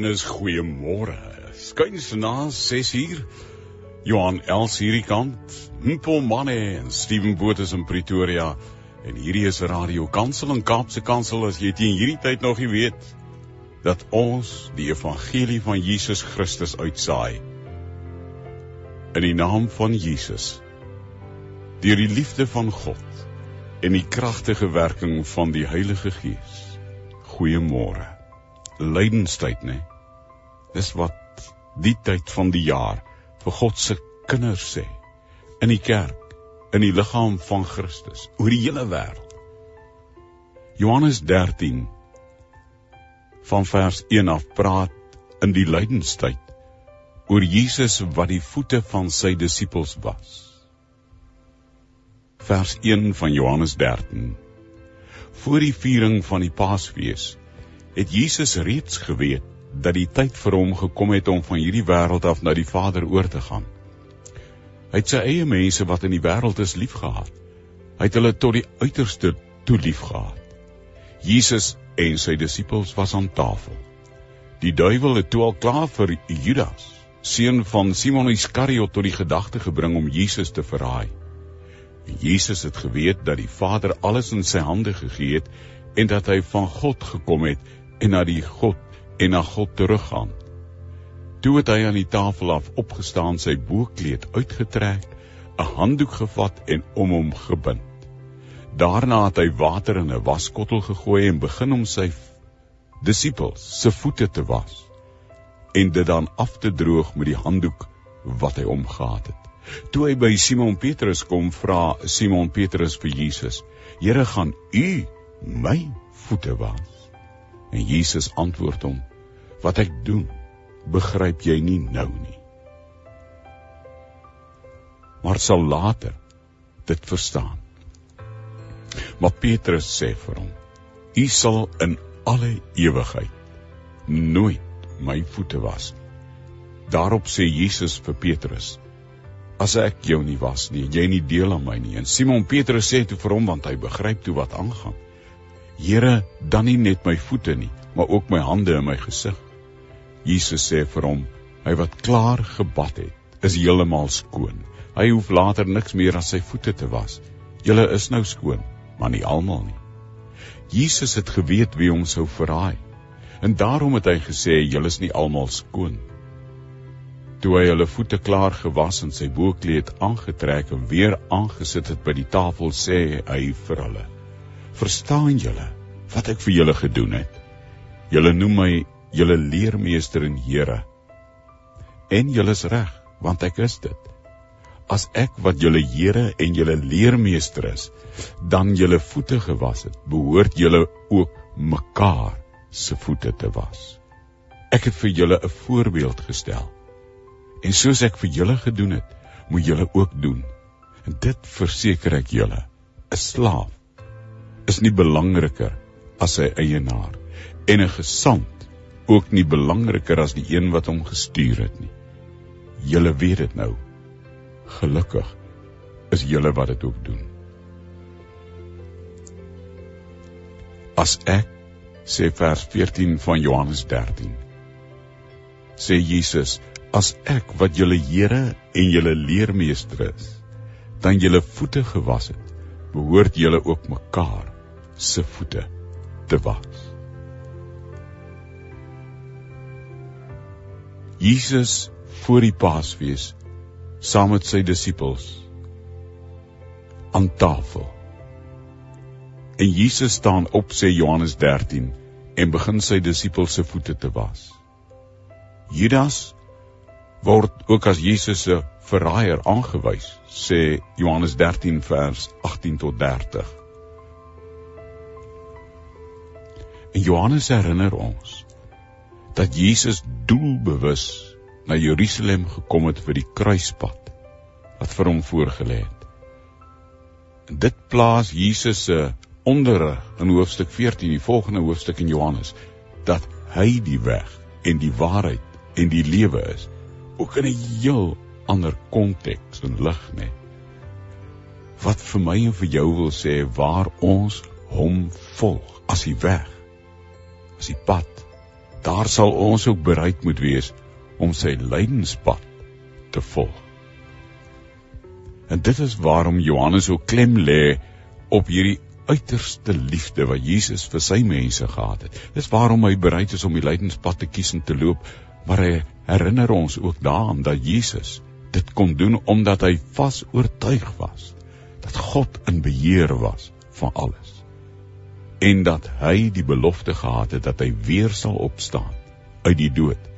is goeiemôre. Skuins na 6uur. Johan Els hierdie kant, Mpho Manne en Steven Botha in Pretoria. En hierdie is Radio Kansel en Kaapse Kansel as jy teen hierdie tyd nog nie weet dat ons die evangelie van Jesus Christus uitsaai. In die naam van Jesus. Deur die liefde van God en die kragtige werking van die Heilige Gees. Goeiemôre lydenstyd, né? Dis wat die tyd van die jaar vir God se kinders sê in die kerk, in die liggaam van Christus, oor die hele wêreld. Johannes 13 van vers 1 af praat in die lydenstyd oor Jesus wat die voete van sy disippels was. Vers 1 van Johannes 13 Voor die viering van die Paasfees het Jesus reeds geweet dat die tyd vir hom gekom het om van hierdie wêreld af na die Vader oor te gaan. Hy het sy eie mense wat in die wêreld is liefgehad. Hy het hulle tot die uiterste toe liefgehad. Jesus en sy disippels was aan tafel. Die duiwel het toe al klaar vir Judas, seun van Simon Iskariot, tot die gedagte gebring om Jesus te verraai. En Jesus het geweet dat die Vader alles in sy hande gegee het en dat hy van God gekom het en na die God en na God teruggaan. Toe het hy aan die tafel af opgestaan, sy boekleed uitgetrek, 'n handdoek gevat en om hom gebind. Daarna het hy water in 'n waskottel gegooi en begin om sy disippels se voete te was en dit dan af te droog met die handdoek wat hy omgehad het. Toe hy by Simon Petrus kom, vra Simon Petrus vir Jesus: "Here, gaan U my voete was?" En Jesus antwoord hom: Wat ek doen, begryp jy nie nou nie. Maar sal later dit verstaan. Maar Petrus sê vir hom: U sal in alle ewigheid nooit my voete was nie. Daarop sê Jesus vir Petrus: As ek jou nie was nie, jy nie deel aan my nie. En Simon Petrus sê toe vir hom want hy begryp toe wat aangaan. Here, dan nie net my voete nie, maar ook my hande en my gesig. Jesus sê vir hom, hy wat klaar gebad het, is heeltemal skoon. Hy hoef later niks meer aan sy voete te was. Julle is nou skoon, maar nie almal nie. Jesus het geweet wie hom sou verraai. En daarom het hy gesê, julle is nie almal skoon. Toe hy hulle voete klaar gewas en sy boekleed aangetrek en weer aangesit het by die tafel, sê hy vir hulle: Verstaan julle wat ek vir julle gedoen het? Julle noem my julle leermeester en Here. En julle is reg, want ek is dit. As ek wat julle Here en julle leermeester is, dan julle voete gewas het, behoort julle ook mekaar se voete te was. Ek het vir julle 'n voorbeeld gestel. En soos ek vir julle gedoen het, moet julle ook doen. En dit verseker ek julle, 'n slaaf is nie belangriker as sy eienaar en 'n gesant ook nie belangriker as die een wat hom gestuur het nie. Julle weet dit nou. Gelukkig is julle wat dit ook doen. As ek sê vers 14 van Johannes 13 sê Jesus as ek wat julle Here en julle leermeester is dan julle voete gewas het behoort julle ook mekaar se voete te was. Jesus voor die Paasfees saam met sy disippels aan tafel. En Jesus staan op sê Johannes 13 en begin sy disippels se voete te was. Judas word ook as Jesus se verraaier aangewys, sê Johannes 13 vers 18 tot 30. En Johannes herinner ons dat Jesus doelbewus na Jerusalem gekom het vir die kruispad wat vir hom voorgelê het. En dit plaas Jesus se onderrig in hoofstuk 14, die volgende hoofstuk in Johannes, dat hy die weg en die waarheid en die lewe is, ook in 'n heel ander konteks en lig nê. Wat vir my en vir jou wil sê waar ons hom volg as die weg as die pad daar sal ons ook bereid moet wees om sy lydenspad te volg. En dit is waarom Johannes ook klem lê op hierdie uiterste liefde wat Jesus vir sy mense gehad het. Dis waarom hy bereid is om die lydenspad te kies en te loop, maar hy herinner ons ook daaraan dat Jesus dit kon doen omdat hy vas oortuig was dat God in beheer was van alles en dat hy die belofte gehad het dat hy weer sal opstaan uit die dood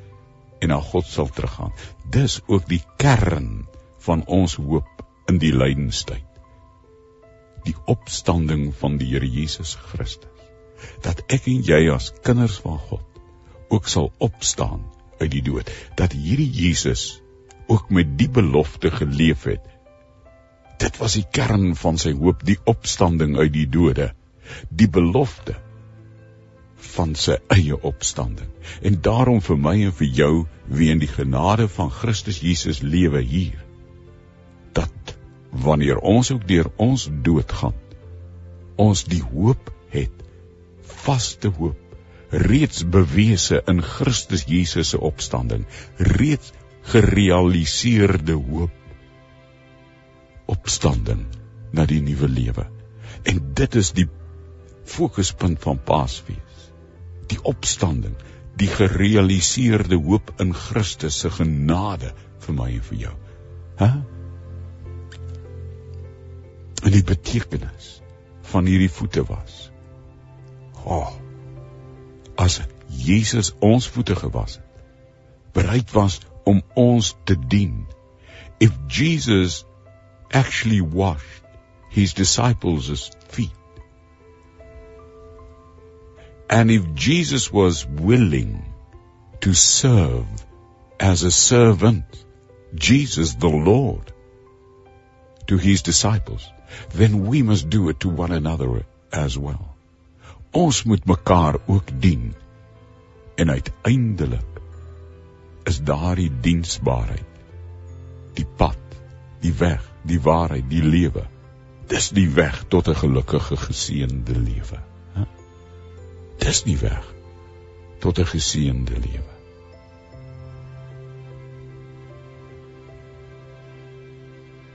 en na God sal teruggaan. Dis ook die kern van ons hoop in die lydenstyd. Die opstanding van die Here Jesus Christus. Dat ek en jy as kinders van God ook sal opstaan uit die dood. Dat hierdie Jesus ook met die belofte geleef het. Dit was die kern van sy hoop, die opstanding uit die dode. Die belofte van sy eie opstanding. En daarom vir my en vir jou, wie in die genade van Christus Jesus lewe hier, dat wanneer ons ook deur ons dood gaan, ons die hoop het, vaste hoop, reeds bewese in Christus Jesus se opstanding, reeds gerealiseerde hoop opstanding na die nuwe lewe. En dit is die fokuspunt van Paasfees. Die opstanding, die gerealiseerde hoop in Christus se genade vir my en vir jou. Hæ? En die betekenis van hierdie voete was. Oh. As Jesus ons voete gewas het, bereid was om ons te dien. If Jesus actually washed his disciples' feet. And if Jesus was willing to serve as a servant, Jesus the Lord, to his disciples, then we must do it to one another as well. Ons moet mekaar ook dien. En uiteindelik is daardie diensbaarheid die pad, die weg, die waarheid, die lewe. Dis die weg tot 'n gelukkige geseënde lewe. Dis die weg tot 'n geseënde lewe.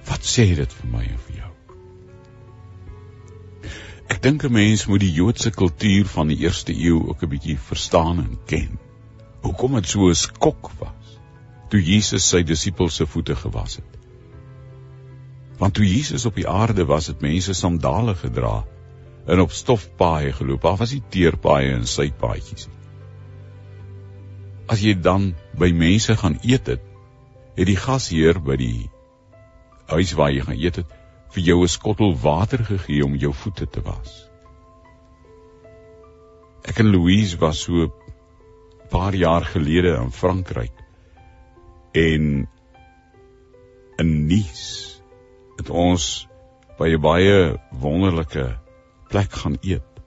Wat sê dit vir my en vir jou? Ek dink 'n mens moet die Joodse kultuur van die eerste eeu ook 'n bietjie verstaan en ken. Hoekom dit so 'n skok was toe Jesus sy disippels se voete gewas het. Want toe Jesus op die aarde was, het mense sandale gedra en op stofpaaie geloop. Daar was nie teerpaaie en sypaadjies nie. As jy dan by mense gaan eet het, het die gasheer by die huis waar jy gaan eet het vir jou 'n skottel water gegee om jou voete te was. Ek en Louise was so 'n paar jaar gelede in Frankryk en in Nice het ons by 'n baie wonderlike plek gaan eet.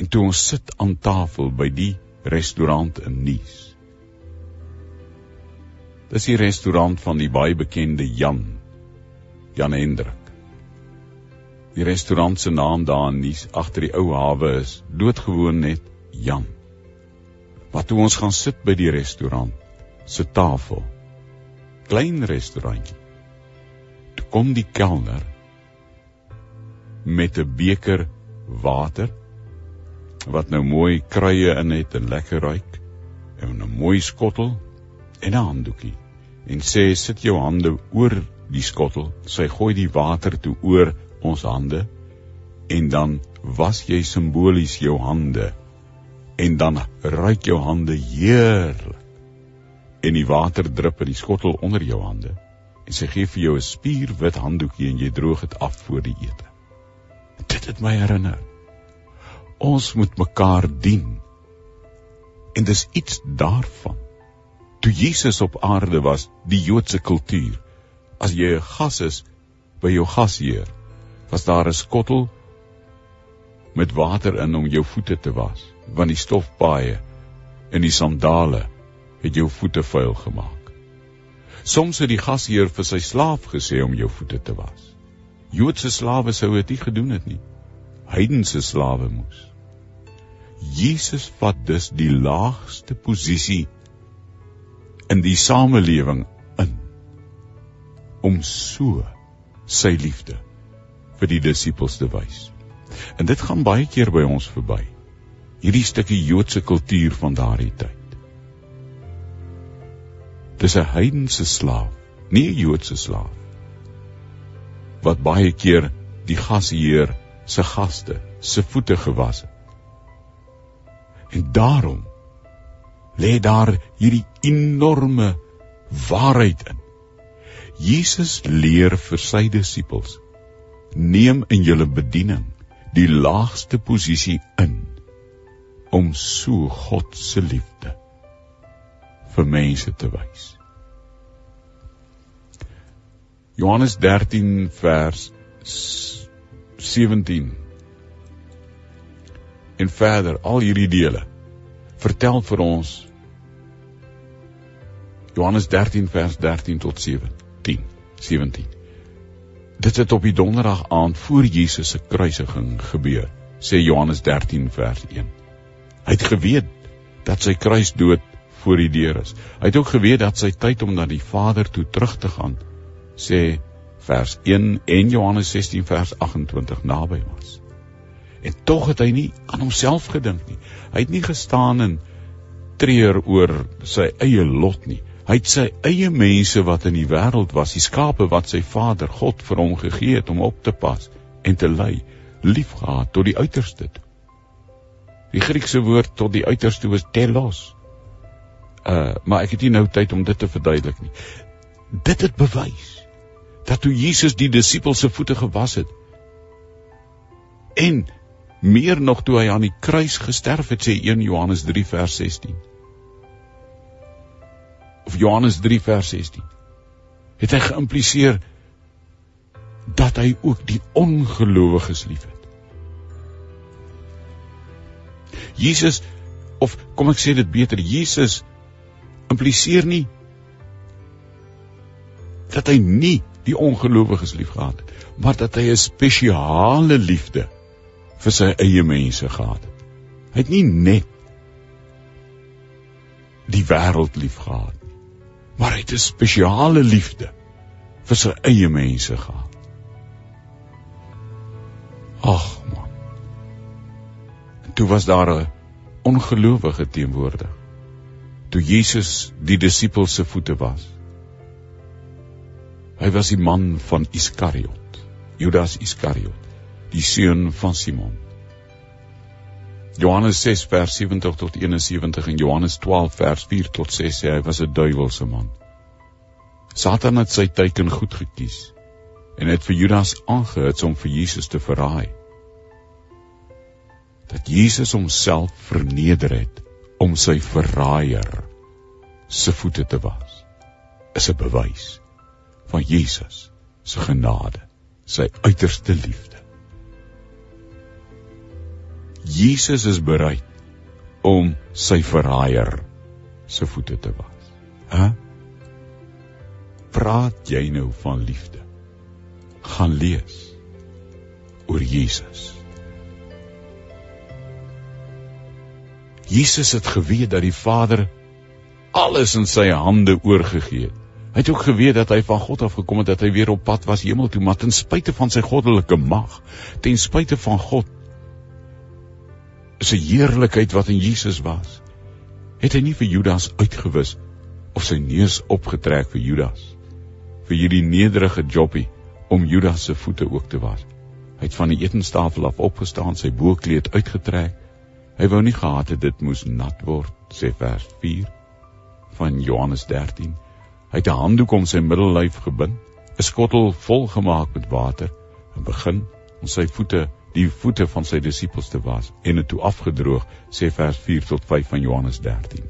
En toe ons sit aan tafel by die restaurant in Nice. Dis die restaurant van die baie bekende Jan Jan Hendrik. Die restaurant se naam daar in Nice agter die ou hawe is doodgewoon net Jan. Wat toe ons gaan sit by die restaurant se tafel. Klein restaurantjie. Toe kom die kelner met 'n beker water wat nou mooi kruie in het en lekker ruik en 'n mooi skottel en 'n handdoekie. En sê sit jou hande oor die skottel. Sy gooi die water toe oor ons hande en dan was jy simbolies jou hande en dan ruik jou hande heerlik. En die water drup in die skottel onder jou hande en sy gee vir jou 'n spierwit handdoekie en jy droog dit af voor die ete dit het my herinner. Ons moet mekaar dien. En dis iets daarvan. Toe Jesus op aarde was, die Joodse kultuur, as jy 'n gas is by jou gasheer, was daar 'n skottel met water in om jou voete te was, want die stofpaaie en die sandale het jou voete vuil gemaak. Soms het die gasheer vir sy slaaf gesê om jou voete te was. Joodse slawe sou dit nie gedoen het nie. Heidense slawe moes. Jesus vat dus die laagste posisie in die samelewing in om so sy liefde vir die disippels te wys. En dit gaan baie keer by ons verby. Hierdie stukkie Joodse kultuur van daardie tyd. Dis 'n heidense slaaf, nie 'n Joodse slaaf wat baie keer die gasheer se gaste se voete gewas het. En daarom lê daar hierdie enorme waarheid in. Jesus leer vir sy disippels: Neem in julle bediening die laagste posisie in om so God se liefde vir mense te wys. Johannes 13 vers 17 en verder al hierdie dele vertel vir ons Johannes 13 vers 13 tot 17 17 Dit het op die donderdag aand voor Jesus se kruisiging gebeur, sê Johannes 13 vers 1. Hy het geweet dat sy kruisdood voor die deur is. Hy het ook geweet dat sy tyd om na die Vader toe terug te gaan, sê vers 1 en Johannes 16 vers 28 naby was. En tog het hy nie aan homself gedink nie. Hy het nie gestaan en treur oor sy eie lot nie. Hy het sy eie mense wat in die wêreld was, die skape wat sy Vader God vir hom gegee het om op te pas en te lei, liefgehad tot die uiterste. Die Griekse woord tot die uiterste is telos. Uh, maar ek het nie nou tyd om dit te verduidelik nie. Dit het bewys dat toe Jesus die disippels se voete gewas het en meer nog toe hy aan die kruis gesterf het, sê 1 Johannes 3 vers 16 of Johannes 3 vers 16 het hy geïmpliseer dat hy ook die ongelowiges liefhet. Jesus of kom ek sê dit beter, Jesus impliseer nie dat hy nie die ongelowiges liefgehad het, maar dat hy 'n spesiale liefde vir sy eie mense gehad het. Hy het nie net die wêreld liefgehad maar hy het 'n spesiale liefde vir sy eie mense gehad. Ag man. En toe was daar 'n ongelowige teenwoordig. Toe Jesus die disippels se voete was. Hy was die man van Iskariot, Judas Iskariot, die seun van Simon. Johannes 6 vers 70 tot 71 en Johannes 12 vers 4 tot 6 sê hy was 'n duiwelse man. Satan het sy teiken goed gekies en het vir Judas aangehits om vir Jesus te verraai. Dat Jesus homself verneder het om sy verraaier se voete te was, is 'n bewys van Jesus se genade, sy uiterste liefde. Jesus is bereid om sy verraaier se voete te was. Hæ? Praat jy nou van liefde? Gaan lees oor Jesus. Jesus het geweet dat die Vader alles in sy hande oorgegee het. Hy het ook geweet dat hy van God af gekom het dat hy weer op pad was hemel toe, maar ten spyte van sy goddelike mag, ten spyte van God se heerlikheid wat in Jesus was, het hy nie vir Judas uitgewis of sy neus opgetrek vir Judas vir hierdie nederige joppie om Judas se voete ook te was. Hy het van die etenstafel af opgestaan, sy boekleed uitgetrek. Hy wou nie gehad het dit moes nat word, sê vers 4 van Johannes 13. Hy het 'n handdoek om sy middellyf gebind, 'n skottel vol gemaak met water en begin om sy voete die voete van sy disippels te was en dit toe afgedroog, sê vers 4 tot 5 van Johannes 13.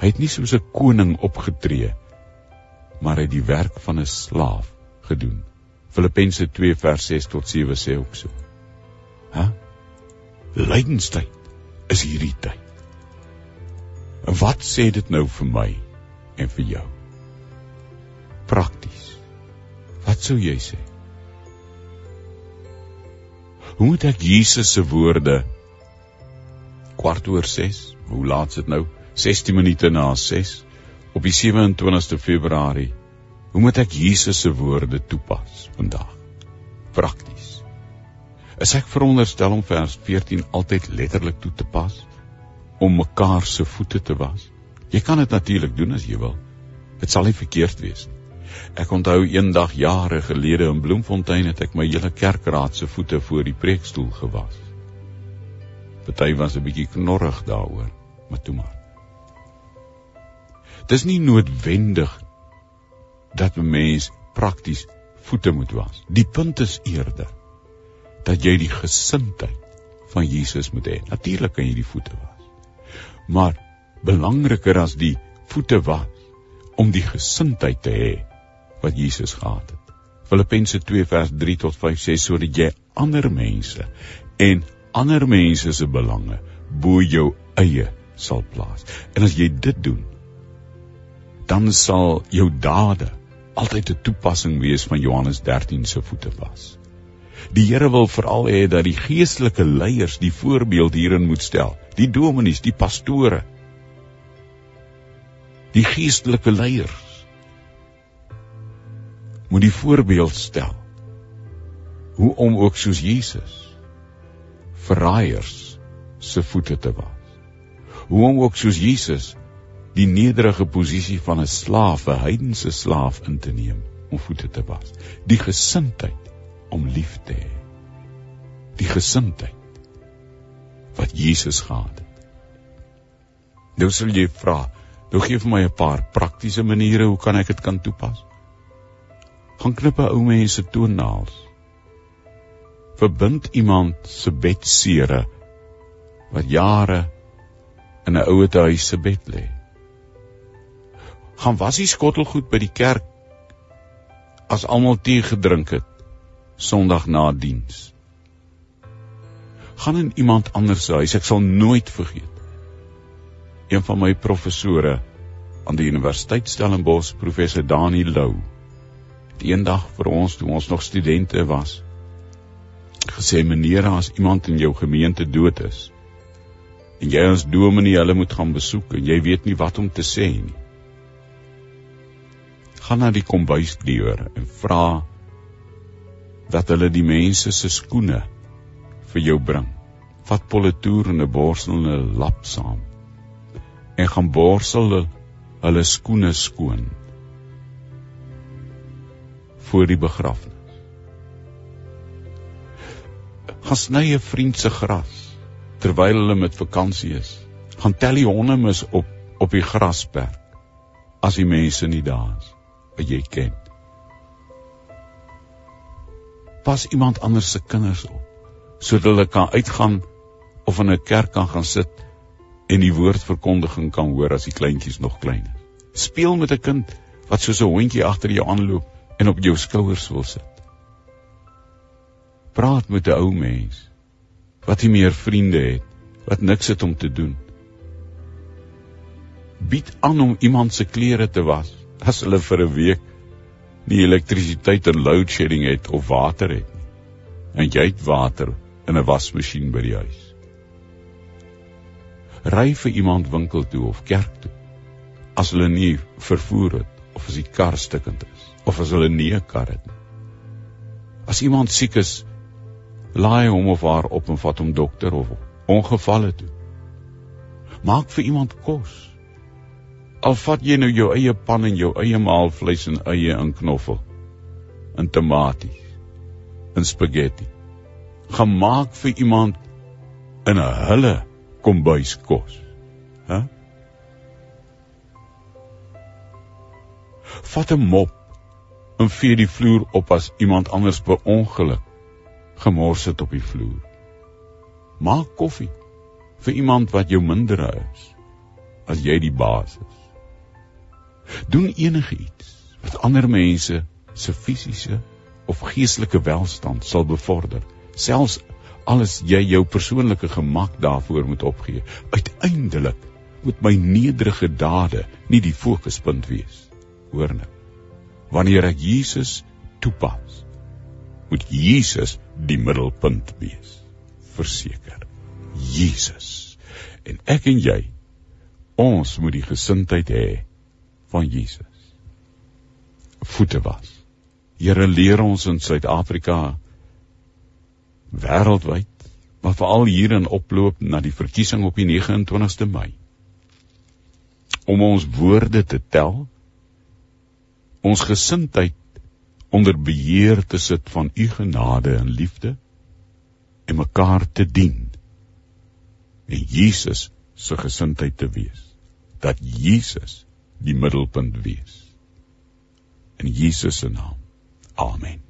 Hy het nie soos 'n koning opgetree, maar hy het die werk van 'n slaaf gedoen. Filippense 2 vers 6 tot 7 sê ook so. Hæ? Lydenstyd is hierdie tyd. En wat sê dit nou vir my en vir jou? Prakties. Wat sou jy sê? Hoe moet ek Jesus se woorde kwart oor 6. Hoe laat is dit nou? 16 minute na 6 op die 27ste Februarie. Hoe moet ek Jesus se woorde toepas vandag? Prakties. Is ek veronderstel om vers 14 altyd letterlik toe te pas om mekaar se voete te was? Jy kan dit natuurlik doen as jy wil. Dit sal nie verkeerd wees nie. Ek onthou eendag jare gelede in Bloemfontein het ek my hele kerkraad se voete voor die preekstoel gewas. Party was 'n bietjie knorrig daaroor, maar toe maar. Dis nie noodwendig dat 'n mens prakties voete moet was. Die punt is eerder dat jy die gesindheid van Jesus moet hê. Natuurlik kan jy die voete was. Maar belangriker as die voete was om die gesindheid te hê wat Jesus gehad het. Filippense 2 vers 3 tot 5 sê sodat jy ander mense en ander mense se belange bo jou eie sal plaas. En as jy dit doen, dan sal jou dade altyd 'n toepassing wees van Johannes 13 se voete was. Die Here wil veral hê dat die geestelike leiers die voorbeeld hierin moet stel, die dominees, die pastore. Die geestelike leiers moet die voorbeeld stel hoe om ook soos Jesus verraaiers se voete te was. Hoe om ook soos Jesus die nederige posisie van 'n slaaf, 'n heidense slaaf in te neem om voete te was. Die gesindheid om lief te hê. Die gesindheid wat Jesus gehad het. Nou sal jy vra, nou gee vir my 'n paar praktiese maniere hoe kan ek dit kan toepas? Gaan knip 'n ou mens se toenails. Verbind iemand se bedsere wat jare in 'n ouete huis se bed lê gaan was die skottelgoed by die kerk as almal tee gedrink het Sondag na diens. Gaan in iemand anders se huis, ek sal nooit vergeet. Een van my professore aan die Universiteit Stellenbosch, professor Dani Lou, het eendag vir ons toe ons nog studente was, gesê meneer, as iemand in jou gemeente dood is en jy as dominee hulle moet gaan besoek en jy weet nie wat om te sê nie gaan na die kombuisdeur en vra dat hulle die mense se skoene vir jou bring. Vat politoer en 'n borsel en 'n lap saam. En gaan borsel hulle skoene skoon voor die begrafnis. Gaan sny 'n vriend se gras terwyl hulle met vakansie is. Gaan tel die honde mis op op die grasperk as die mense nie daar is wat jy ken. Pas iemand anders se kinders op sodat hulle kan uitgaan of in 'n kerk kan gaan sit en die woordverkondiging kan hoor as die kleintjies nog klein is. Speel met 'n kind wat soos 'n hondjie agter jou aanloop en op jou skouers wil sit. Praat met 'n ou mens wat nie meer vriende het, wat niks het om te doen. Bied aan om iemand se klere te was as hulle vir 'n week nie elektrisiteit en load shedding het of water het nie. En jy het water in 'n wasmasjien by die huis. Ry vir iemand winkel toe of kerk toe as hulle nie vervoer het of as die kar stukkend is of as hulle nie 'n kar het nie. As iemand siek is, laai hom of haar op en vat hom dokter of ongevalle toe. Maak vir iemand kos Al vat jy nou jou eie pan en jou eie maalvleis en eie in knoffel. In tomaties. In spaghetti. Gemaak vir iemand in 'n hulle kombuis kos. Hæ? Vat 'n mop en vee die vloer op as iemand anders per ongeluk gemors het op die vloer. Maak koffie vir iemand wat jou minder is as jy die baas is doen enige iets wat ander mense se fisiese of geestelike welstand sal bevorder selfs alles jy jou persoonlike gemak daarvoor moet opgee uiteindelik moet my nederige dade nie die fokuspunt wees hoor nou wanneer ek Jesus toepas moet Jesus die middelpunt wees verseker Jesus En ek en jy ons moet die gesindheid hê van Jesus. Voete was. Here leer ons in Suid-Afrika wêreldwyd, maar veral hier in oploop na die verkiesing op die 29ste Mei om ons woorde te tel, ons gesindheid onder beheer te sit van u genade en liefde en mekaar te dien en Jesus se gesindheid te wees. Dat Jesus die middelpunt wees. In Jesus se naam. Amen